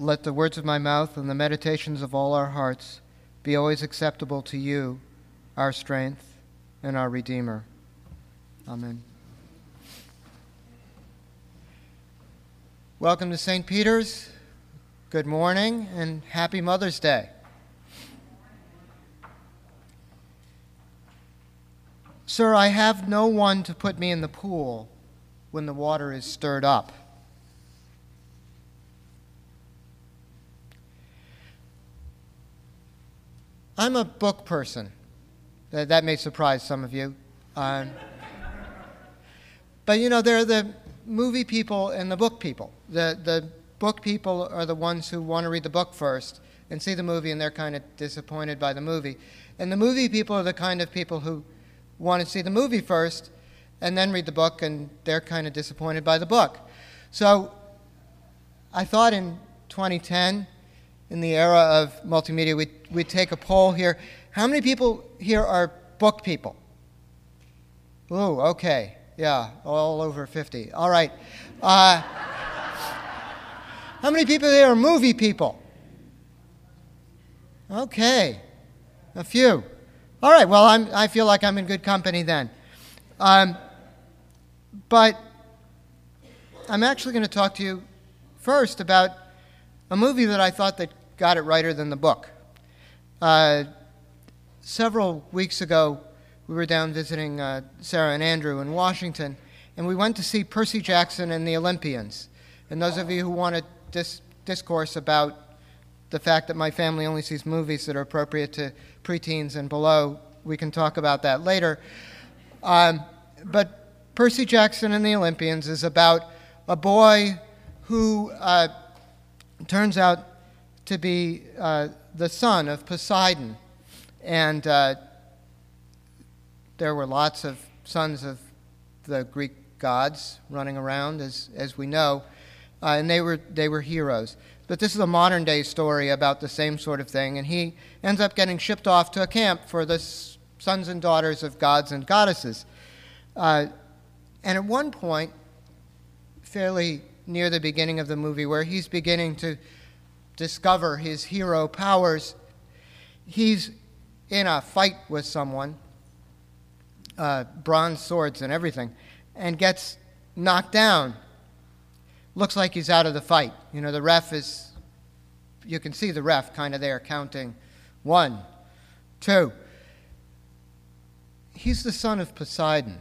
let the words of my mouth and the meditations of all our hearts be always acceptable to you, our strength and our Redeemer. Amen. Welcome to St. Peter's. Good morning and happy Mother's Day. Sir, I have no one to put me in the pool when the water is stirred up. I'm a book person. That, that may surprise some of you. Um, but you know, there are the movie people and the book people. The, the book people are the ones who want to read the book first and see the movie, and they're kind of disappointed by the movie. And the movie people are the kind of people who want to see the movie first and then read the book, and they're kind of disappointed by the book. So I thought in 2010, in the era of multimedia, we'd, we'd take a poll here. How many people here are book people? Ooh, okay. Yeah, all over 50. All right. Uh, how many people here are movie people? Okay, a few. All right, well, I'm, I feel like I'm in good company then. Um, but I'm actually going to talk to you first about a movie that I thought that got it righter than the book. Uh, several weeks ago, we were down visiting uh, Sarah and Andrew in Washington, and we went to see Percy Jackson and the Olympians. And those of you who want to dis- discourse about the fact that my family only sees movies that are appropriate to preteens and below, we can talk about that later. Um, but Percy Jackson and the Olympians is about a boy who uh, turns out to be uh, the son of Poseidon. And uh, there were lots of sons of the Greek gods running around, as, as we know, uh, and they were, they were heroes. But this is a modern day story about the same sort of thing, and he ends up getting shipped off to a camp for the sons and daughters of gods and goddesses. Uh, and at one point, fairly near the beginning of the movie, where he's beginning to discover his hero powers, he's in a fight with someone uh, bronze swords and everything, and gets knocked down. Looks like he's out of the fight. You know, the ref is, you can see the ref kind of there counting one, two. He's the son of Poseidon,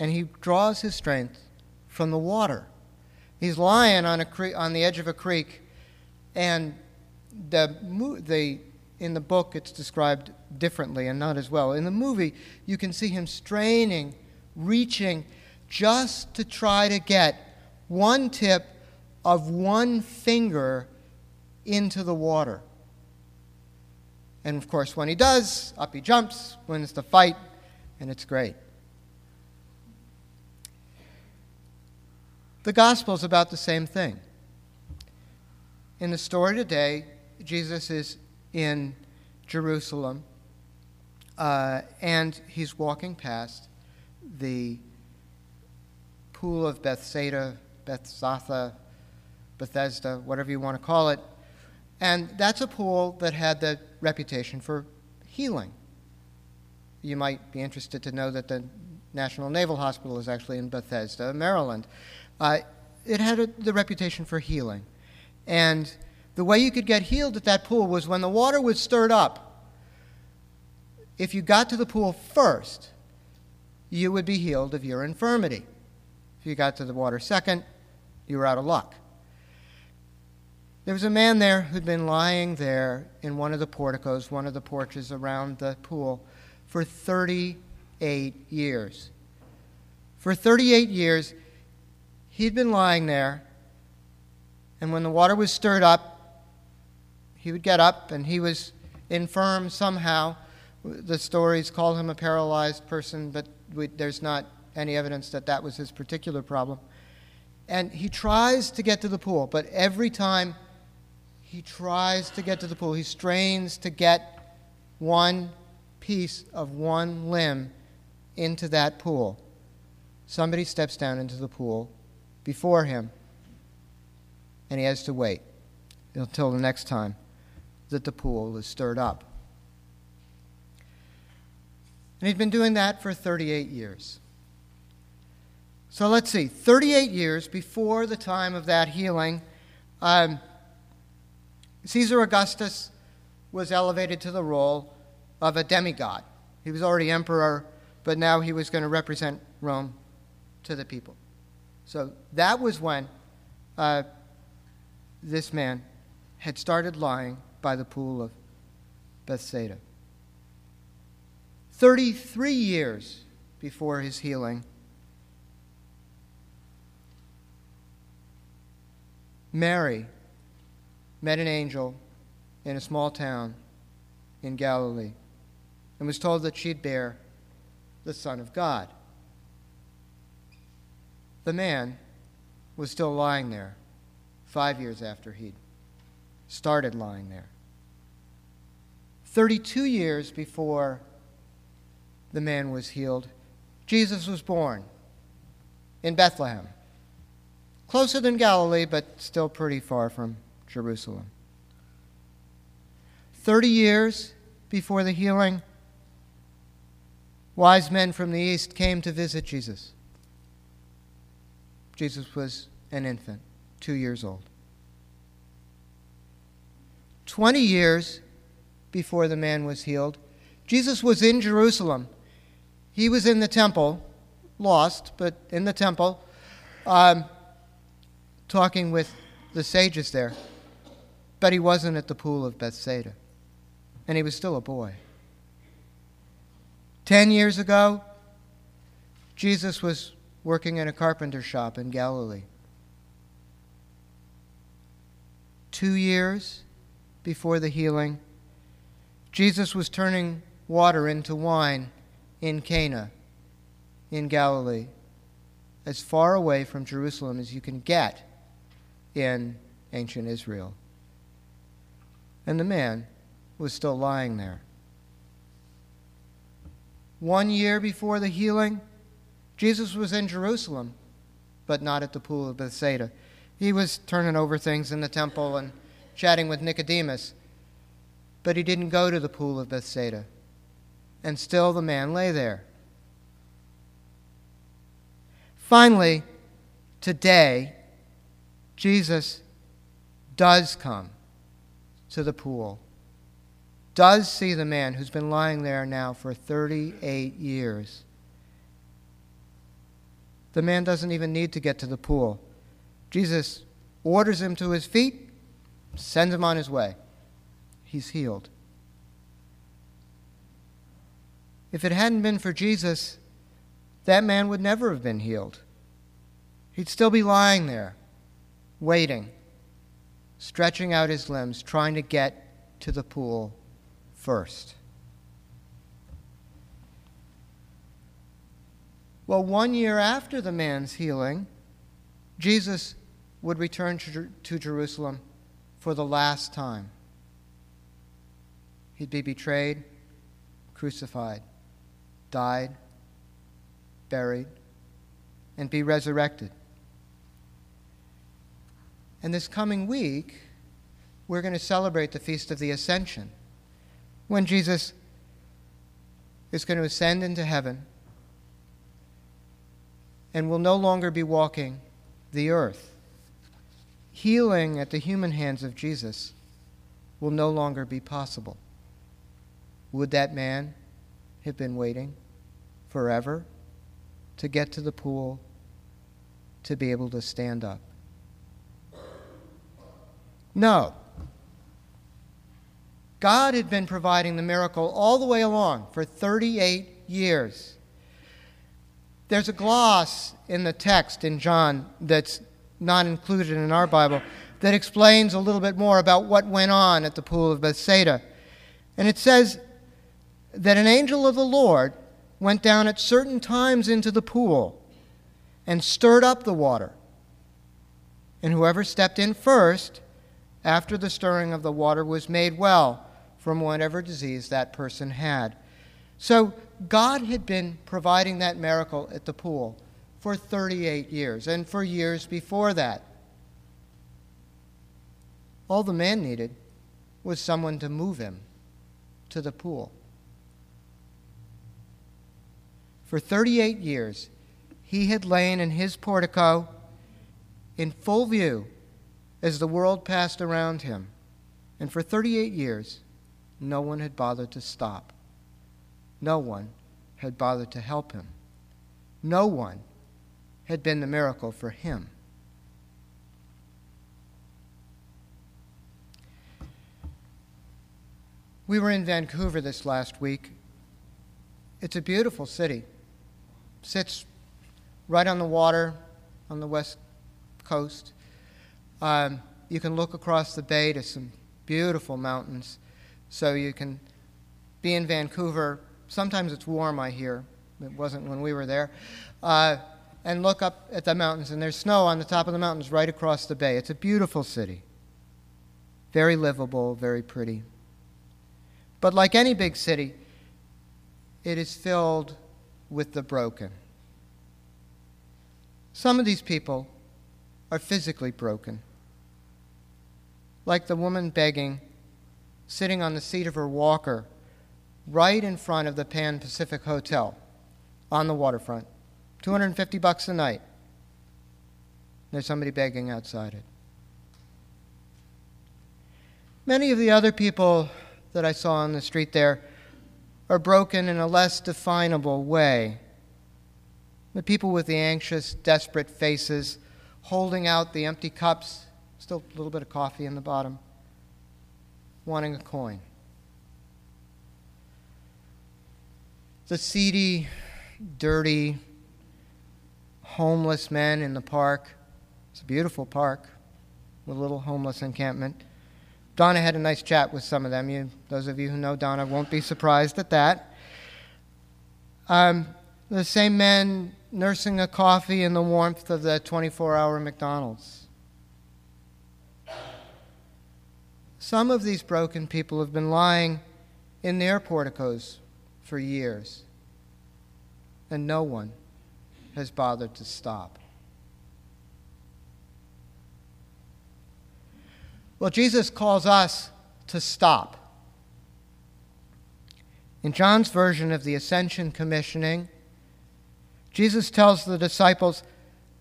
and he draws his strength from the water. He's lying on, a cre- on the edge of a creek, and the, the in the book it's described differently and not as well. In the movie, you can see him straining, reaching just to try to get one tip of one finger into the water. And of course, when he does, up he jumps, wins the fight, and it's great. The gospel is about the same thing. In the story today, Jesus is in Jerusalem, uh, and he's walking past the pool of Bethsaida, Bethzatha, Bethesda, whatever you want to call it. And that's a pool that had the reputation for healing. You might be interested to know that the National Naval Hospital is actually in Bethesda, Maryland. Uh, it had a, the reputation for healing. And the way you could get healed at that pool was when the water was stirred up. If you got to the pool first, you would be healed of your infirmity. If you got to the water second, you were out of luck. There was a man there who'd been lying there in one of the porticos, one of the porches around the pool, for 38 years. For 38 years, he'd been lying there, and when the water was stirred up, he would get up and he was infirm somehow. The stories call him a paralyzed person, but we, there's not any evidence that that was his particular problem. And he tries to get to the pool, but every time he tries to get to the pool, he strains to get one piece of one limb into that pool. Somebody steps down into the pool before him, and he has to wait until the next time that the pool is stirred up. And he'd been doing that for 38 years. So let's see, 38 years before the time of that healing, um, Caesar Augustus was elevated to the role of a demigod. He was already emperor, but now he was going to represent Rome to the people. So that was when uh, this man had started lying by the pool of Bethsaida. 33 years before his healing, Mary met an angel in a small town in Galilee and was told that she'd bear the Son of God. The man was still lying there five years after he'd started lying there. 32 years before the man was healed, Jesus was born in Bethlehem. Closer than Galilee, but still pretty far from Jerusalem. 30 years before the healing, wise men from the east came to visit Jesus. Jesus was an infant, two years old. 20 years before the man was healed, Jesus was in Jerusalem. He was in the temple, lost, but in the temple, um, talking with the sages there. But he wasn't at the pool of Bethsaida, and he was still a boy. Ten years ago, Jesus was working in a carpenter shop in Galilee. Two years before the healing, Jesus was turning water into wine in Cana in Galilee, as far away from Jerusalem as you can get in ancient Israel. And the man was still lying there. One year before the healing, Jesus was in Jerusalem, but not at the pool of Bethsaida. He was turning over things in the temple and chatting with Nicodemus, but he didn't go to the pool of Bethsaida. And still the man lay there. Finally, today, Jesus does come to the pool, does see the man who's been lying there now for 38 years. The man doesn't even need to get to the pool. Jesus orders him to his feet, sends him on his way. He's healed. If it hadn't been for Jesus, that man would never have been healed. He'd still be lying there, waiting, stretching out his limbs, trying to get to the pool first. Well, one year after the man's healing, Jesus would return to Jerusalem for the last time. He'd be betrayed, crucified, died, buried, and be resurrected. And this coming week, we're going to celebrate the Feast of the Ascension, when Jesus is going to ascend into heaven and will no longer be walking the earth. Healing at the human hands of Jesus will no longer be possible. Would that man have been waiting forever to get to the pool to be able to stand up? No. God had been providing the miracle all the way along for 38 years. There's a gloss in the text in John that's not included in our Bible that explains a little bit more about what went on at the pool of Bethsaida. And it says that an angel of the Lord went down at certain times into the pool and stirred up the water. And whoever stepped in first after the stirring of the water was made well from whatever disease that person had. So God had been providing that miracle at the pool for 38 years and for years before that. All the man needed was someone to move him to the pool. For 38 years, he had lain in his portico in full view as the world passed around him. And for 38 years, no one had bothered to stop. No one had bothered to help him. No one had been the miracle for him. We were in Vancouver this last week. It's a beautiful city. Sits right on the water on the west coast. Um, you can look across the bay to some beautiful mountains. So you can be in Vancouver. Sometimes it's warm, I hear. It wasn't when we were there. Uh, and look up at the mountains, and there's snow on the top of the mountains right across the bay. It's a beautiful city. Very livable, very pretty. But like any big city, it is filled with the broken. Some of these people are physically broken, like the woman begging, sitting on the seat of her walker right in front of the Pan Pacific Hotel on the waterfront. 250 bucks a night. There's somebody begging outside it. Many of the other people that I saw on the street there are broken in a less definable way. The people with the anxious, desperate faces holding out the empty cups, still a little bit of coffee in the bottom, wanting a coin. The seedy, dirty, homeless men in the park. It's a beautiful park with a little homeless encampment. Donna had a nice chat with some of them. You, those of you who know Donna won't be surprised at that. Um, the same men nursing a coffee in the warmth of the 24 hour McDonald's. Some of these broken people have been lying in their porticos for years, and no one has bothered to stop. Well, Jesus calls us to stop. In John's version of the Ascension Commissioning, Jesus tells the disciples,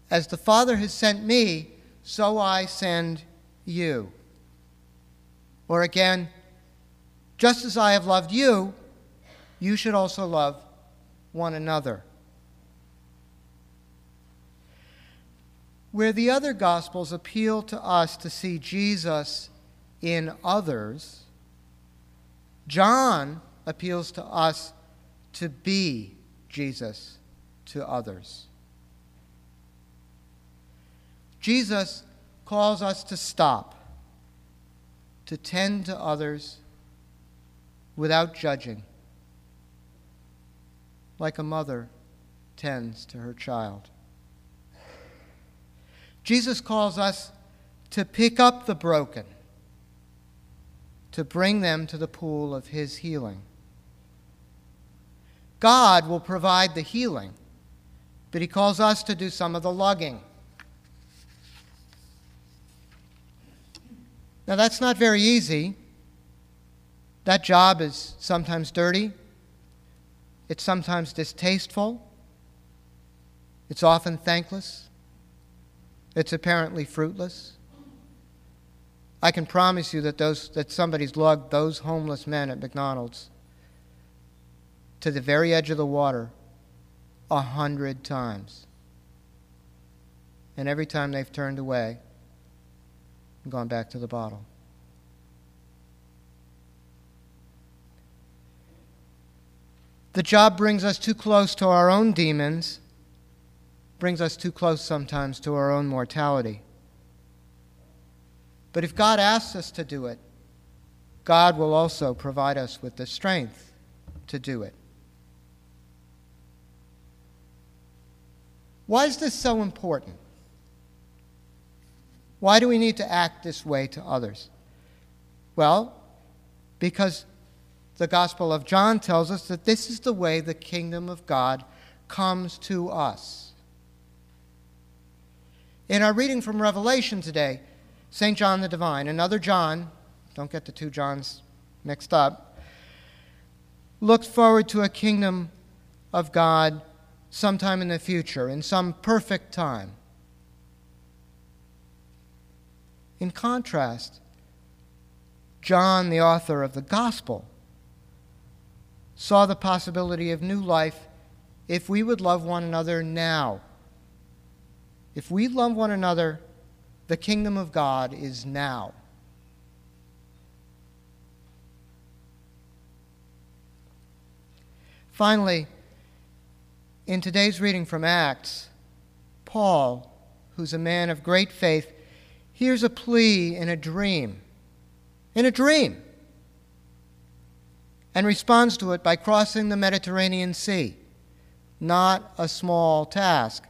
As the Father has sent me, so I send you. Or again, just as I have loved you, you should also love one another. Where the other Gospels appeal to us to see Jesus in others, John appeals to us to be Jesus to others. Jesus calls us to stop, to tend to others without judging, like a mother tends to her child. Jesus calls us to pick up the broken, to bring them to the pool of His healing. God will provide the healing, but He calls us to do some of the lugging. Now, that's not very easy. That job is sometimes dirty, it's sometimes distasteful, it's often thankless. It's apparently fruitless. I can promise you that, those, that somebody's lugged those homeless men at McDonald's to the very edge of the water a hundred times. And every time they've turned away and gone back to the bottle. The job brings us too close to our own demons brings us too close sometimes to our own mortality. But if God asks us to do it, God will also provide us with the strength to do it. Why is this so important? Why do we need to act this way to others? Well, because the Gospel of John tells us that this is the way the kingdom of God comes to us. In our reading from Revelation today, St. John the Divine, another John, don't get the two Johns mixed up, looked forward to a kingdom of God sometime in the future, in some perfect time. In contrast, John, the author of the Gospel, saw the possibility of new life if we would love one another now. If we love one another, the kingdom of God is now. Finally, in today's reading from Acts, Paul, who's a man of great faith, hears a plea in a dream. In a dream. And responds to it by crossing the Mediterranean Sea. Not a small task,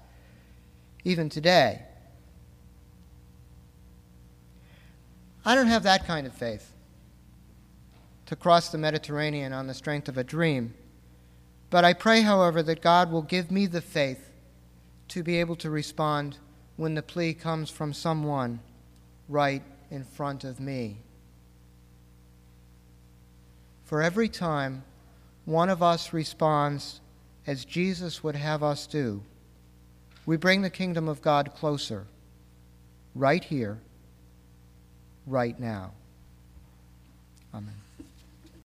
even today. I don't have that kind of faith to cross the Mediterranean on the strength of a dream. But I pray, however, that God will give me the faith to be able to respond when the plea comes from someone right in front of me. For every time one of us responds as Jesus would have us do, we bring the kingdom of God closer, right here, right now. Amen.